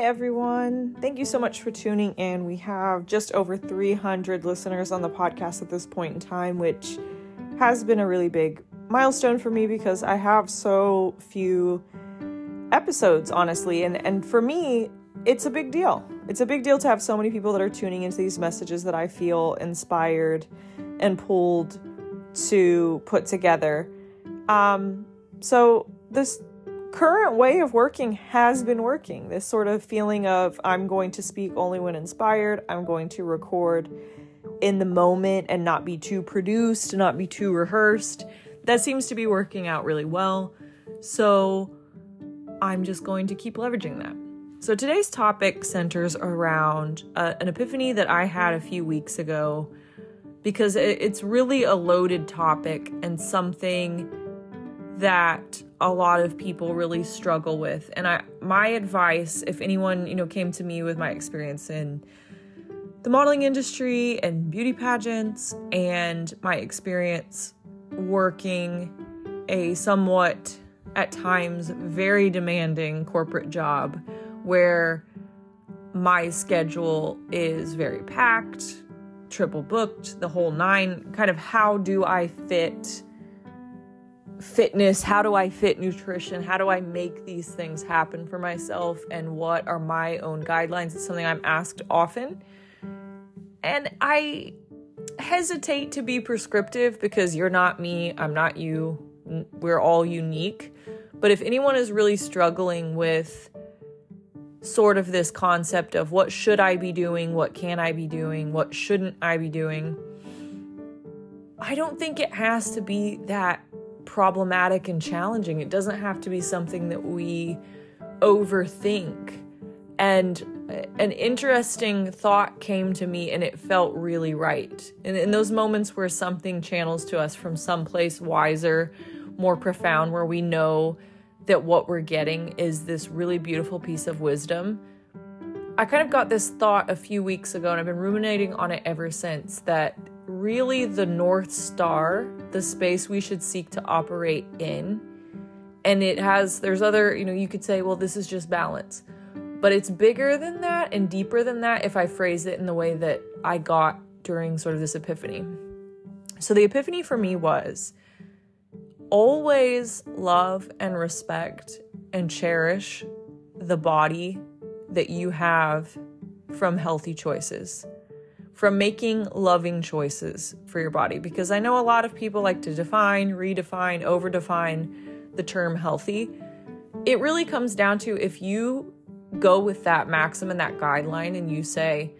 everyone. Thank you so much for tuning in. We have just over 300 listeners on the podcast at this point in time, which has been a really big milestone for me because I have so few episodes, honestly. And, and for me, it's a big deal. It's a big deal to have so many people that are tuning into these messages that I feel inspired and pulled to put together. Um, so, this current way of working has been working. This sort of feeling of I'm going to speak only when inspired, I'm going to record in the moment and not be too produced, not be too rehearsed. That seems to be working out really well. So I'm just going to keep leveraging that. So today's topic centers around uh, an epiphany that I had a few weeks ago because it's really a loaded topic and something that a lot of people really struggle with. And I my advice if anyone, you know, came to me with my experience in the modeling industry and beauty pageants and my experience working a somewhat at times very demanding corporate job where my schedule is very packed, triple booked, the whole nine. Kind of how do I fit fitness? How do I fit nutrition? How do I make these things happen for myself? And what are my own guidelines? It's something I'm asked often. And I hesitate to be prescriptive because you're not me, I'm not you. We're all unique. But if anyone is really struggling with sort of this concept of what should I be doing, what can I be doing, what shouldn't I be doing, I don't think it has to be that problematic and challenging. It doesn't have to be something that we overthink. And an interesting thought came to me and it felt really right. And in those moments where something channels to us from some place wiser, more profound, where we know that what we're getting is this really beautiful piece of wisdom. I kind of got this thought a few weeks ago and I've been ruminating on it ever since that really the North Star, the space we should seek to operate in. And it has, there's other, you know, you could say, well, this is just balance. But it's bigger than that and deeper than that if I phrase it in the way that I got during sort of this epiphany. So the epiphany for me was always love and respect and cherish the body that you have from healthy choices from making loving choices for your body because I know a lot of people like to define, redefine, overdefine the term healthy. It really comes down to if you go with that maxim and that guideline and you say,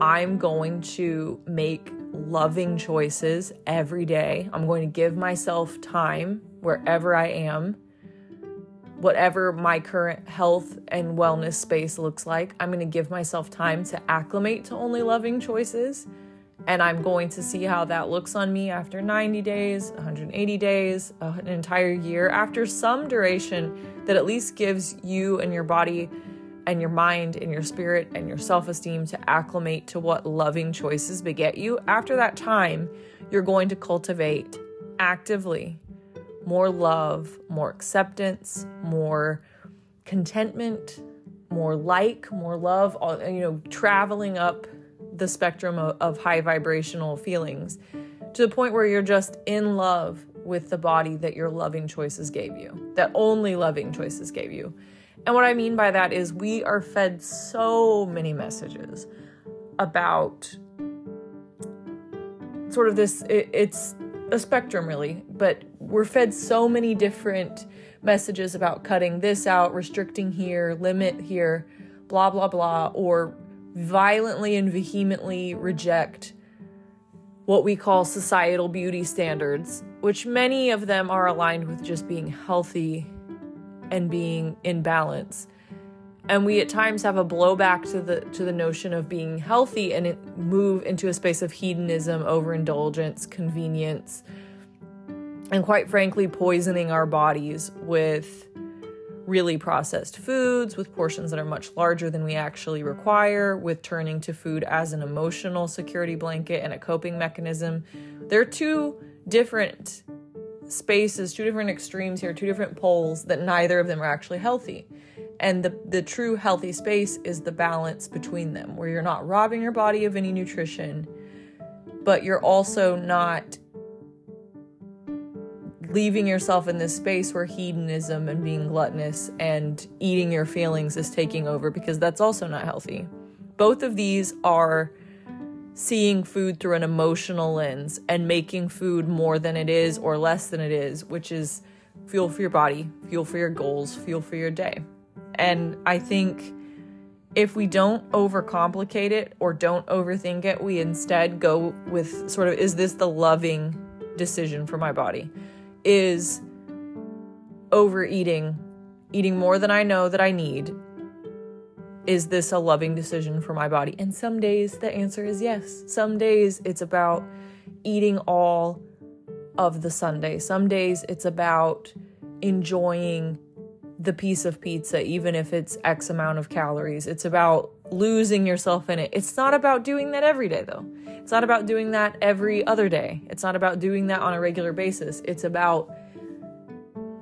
I'm going to make loving choices every day. I'm going to give myself time wherever I am whatever my current health and wellness space looks like. I'm going to give myself time to acclimate to only loving choices. And I'm going to see how that looks on me after 90 days, 180 days, an entire year, after some duration that at least gives you and your body and your mind and your spirit and your self esteem to acclimate to what loving choices beget you. After that time, you're going to cultivate actively more love, more acceptance, more contentment, more like, more love, all, you know, traveling up the spectrum of, of high vibrational feelings to the point where you're just in love with the body that your loving choices gave you, that only loving choices gave you. And what I mean by that is we are fed so many messages about sort of this, it, it's a spectrum really, but we're fed so many different messages about cutting this out, restricting here, limit here, blah, blah, blah, or violently and vehemently reject what we call societal beauty standards, which many of them are aligned with just being healthy and being in balance. And we at times have a blowback to the to the notion of being healthy and it move into a space of hedonism, overindulgence, convenience, and quite frankly, poisoning our bodies with really processed foods, with portions that are much larger than we actually require, with turning to food as an emotional security blanket and a coping mechanism. They're two different spaces, two different extremes here, two different poles that neither of them are actually healthy. And the, the true healthy space is the balance between them, where you're not robbing your body of any nutrition, but you're also not leaving yourself in this space where hedonism and being gluttonous and eating your feelings is taking over because that's also not healthy. Both of these are seeing food through an emotional lens and making food more than it is or less than it is, which is fuel for your body, fuel for your goals, fuel for your day. And I think if we don't overcomplicate it or don't overthink it, we instead go with sort of is this the loving decision for my body? Is overeating, eating more than I know that I need, is this a loving decision for my body? And some days the answer is yes. Some days it's about eating all of the sundae. Some days it's about enjoying the piece of pizza, even if it's X amount of calories. It's about losing yourself in it. It's not about doing that every day, though. It's not about doing that every other day. It's not about doing that on a regular basis. It's about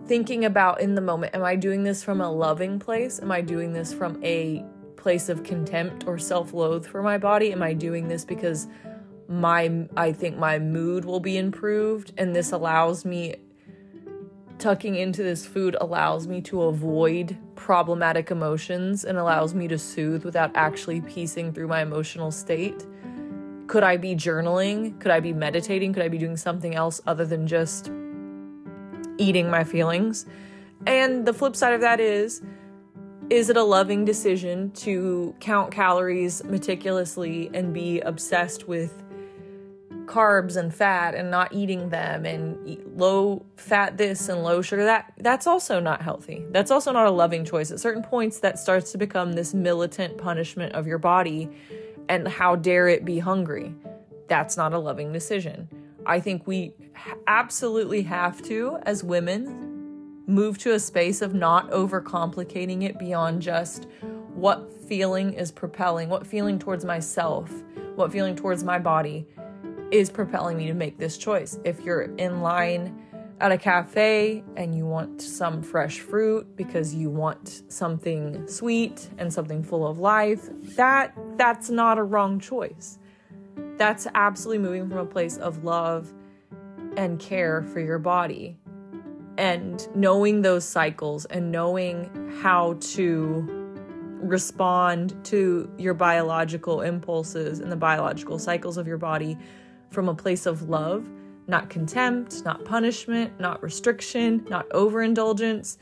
thinking about in the moment am I doing this from a loving place? Am I doing this from a place of contempt or self-loathe for my body? Am I doing this because my I think my mood will be improved and this allows me tucking into this food allows me to avoid problematic emotions and allows me to soothe without actually piecing through my emotional state. Could I be journaling? Could I be meditating? Could I be doing something else other than just eating my feelings? And the flip side of that is is it a loving decision to count calories meticulously and be obsessed with carbs and fat and not eating them and low fat this and low sugar that that's also not healthy. That's also not a loving choice. At certain points that starts to become this militant punishment of your body and how dare it be hungry. That's not a loving decision. I think we absolutely have to as women move to a space of not overcomplicating it beyond just what feeling is propelling what feeling towards myself what feeling towards my body is propelling me to make this choice. If you're in line at a cafe and you want some fresh fruit because you want something sweet and something full of life, that that's not a wrong choice. That's absolutely moving from a place of love and care for your body. And knowing those cycles and knowing how to respond to your biological impulses and the biological cycles of your body from a place of love, not contempt, not punishment, not restriction, not overindulgence.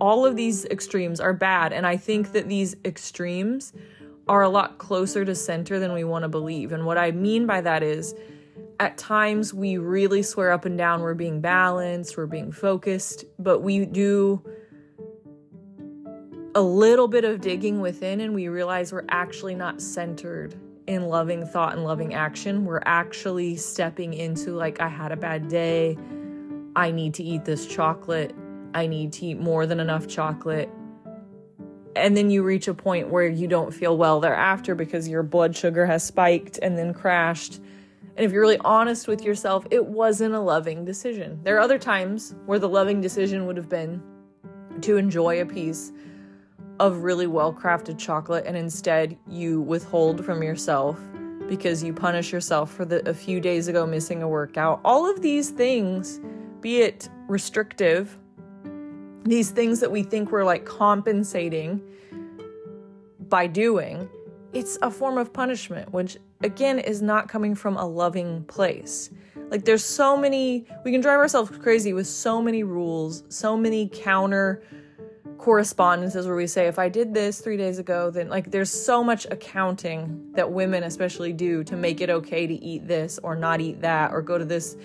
All of these extremes are bad. And I think that these extremes are a lot closer to center than we want to believe. And what I mean by that is, at times we really swear up and down we're being balanced, we're being focused, but we do a little bit of digging within and we realize we're actually not centered in loving thought and loving action. We're actually stepping into, like, I had a bad day. I need to eat this chocolate. I need to eat more than enough chocolate. And then you reach a point where you don't feel well thereafter because your blood sugar has spiked and then crashed. And if you're really honest with yourself, it wasn't a loving decision. There are other times where the loving decision would have been to enjoy a piece of really well crafted chocolate and instead you withhold from yourself because you punish yourself for the a few days ago missing a workout. All of these things, be it restrictive, these things that we think we're like compensating by doing, it's a form of punishment, which again is not coming from a loving place. Like there's so many we can drive ourselves crazy with so many rules, so many counter correspondences where we say if i did this three days ago then like there's so much accounting that women especially do to make it okay to eat this or not eat that or go to this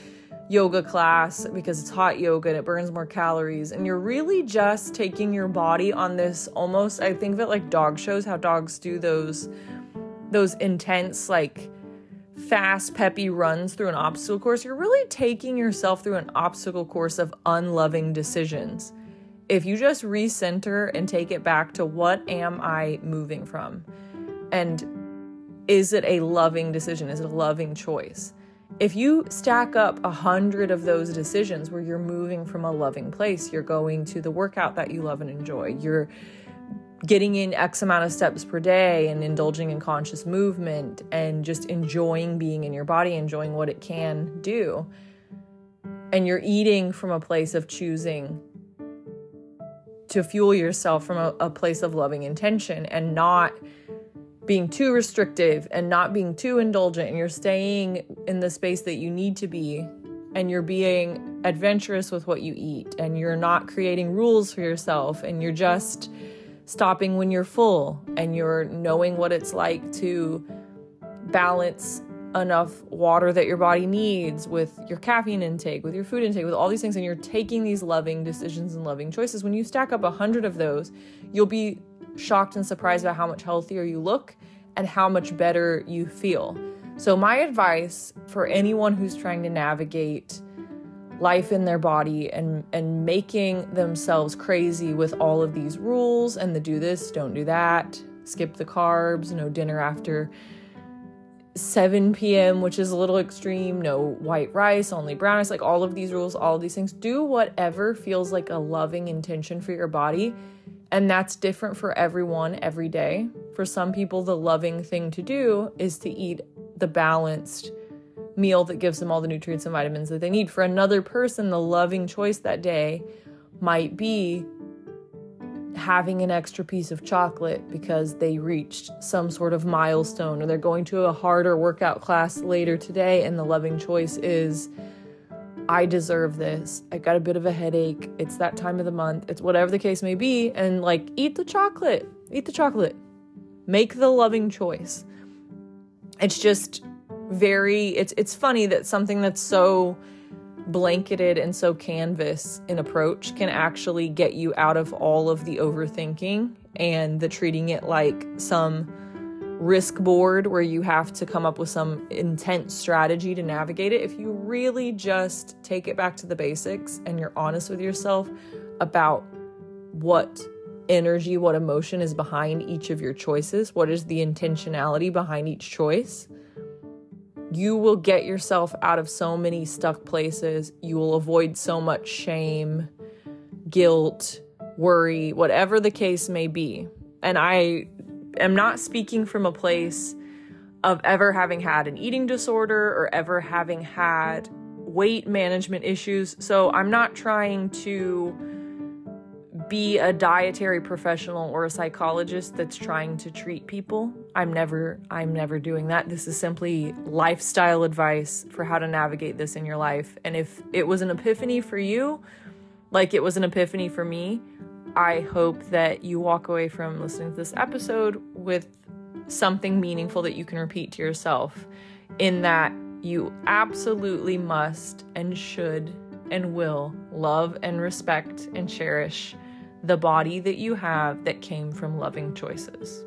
yoga class because it's hot yoga and it burns more calories. And you're really just taking your body on this almost i think of it like dog shows how dogs do those those intense like fast peppy runs through an obstacle course. You're really taking yourself through an obstacle course of unloving decisions if you just recenter and take it back to what am I moving from? And is it a loving decision? Is it a loving choice? if you stack up a hundred of those decisions where you're moving from a loving place, you're going to the workout that you love and enjoy, you're getting in X amount of steps per day and indulging in conscious movement and just enjoying being in your body, enjoying what it can do. And you're eating from a place of choosing to fuel yourself from a, a place of loving intention and not being too restrictive and not being too indulgent and you're staying in the space that you need to be and you're being adventurous with what you eat and you're not creating rules for yourself and you're just stopping when you're full and you're knowing what it's like to balance enough water that your body needs with your caffeine intake, with your food intake, with all these things, and you're taking these loving decisions and loving choices. When you stack up a hundred of those, you'll be shocked and surprised about how much healthier you look and how much better you feel. So, my advice for anyone who's trying to navigate life in their body and and making themselves crazy with all of these rules and the do this, don't do that, skip the carbs, no dinner after 7 p.m., which is a little extreme, no white rice, only brown rice, like all of these rules, all of these things. Do whatever feels like a loving intention for your body and that's different for everyone every day. For some people, the loving thing to do is to eat the balanced meal that gives them all the nutrients and vitamins that they need. For another person, the loving choice that day might be having an extra piece of chocolate because they reached some sort of milestone or they're going to a harder workout class later today and the loving choice is I deserve this. I got a bit of a headache. It's that time of the month. It's whatever the case may be. And like, eat the chocolate. Eat the chocolate. Make the loving choice. It's just very it's it's funny that something that's so blanketed and so canvas an approach can actually get you out of all of the overthinking and the treating it like some risk board where you have to come up with some intense strategy to navigate it. If you really just take it back to the basics and you're honest with yourself about what energy, what emotion is behind each of your choices, what is the intentionality behind each choice, you will get yourself out of so many stuck places. You will avoid so much shame, guilt, worry, whatever the case may be. And I am not speaking from a place of ever having had an eating disorder or ever having had weight management issues. So I'm not trying to be a dietary professional or a psychologist that's trying to treat people. I'm never I'm never doing that. This is simply lifestyle advice for how to navigate this in your life. And if it was an epiphany for you, like it was an epiphany for me, I hope that you walk away from listening to this episode with something meaningful that you can repeat to yourself, in that you absolutely must and should and will love and respect and cherish the body that you have that came from loving choices.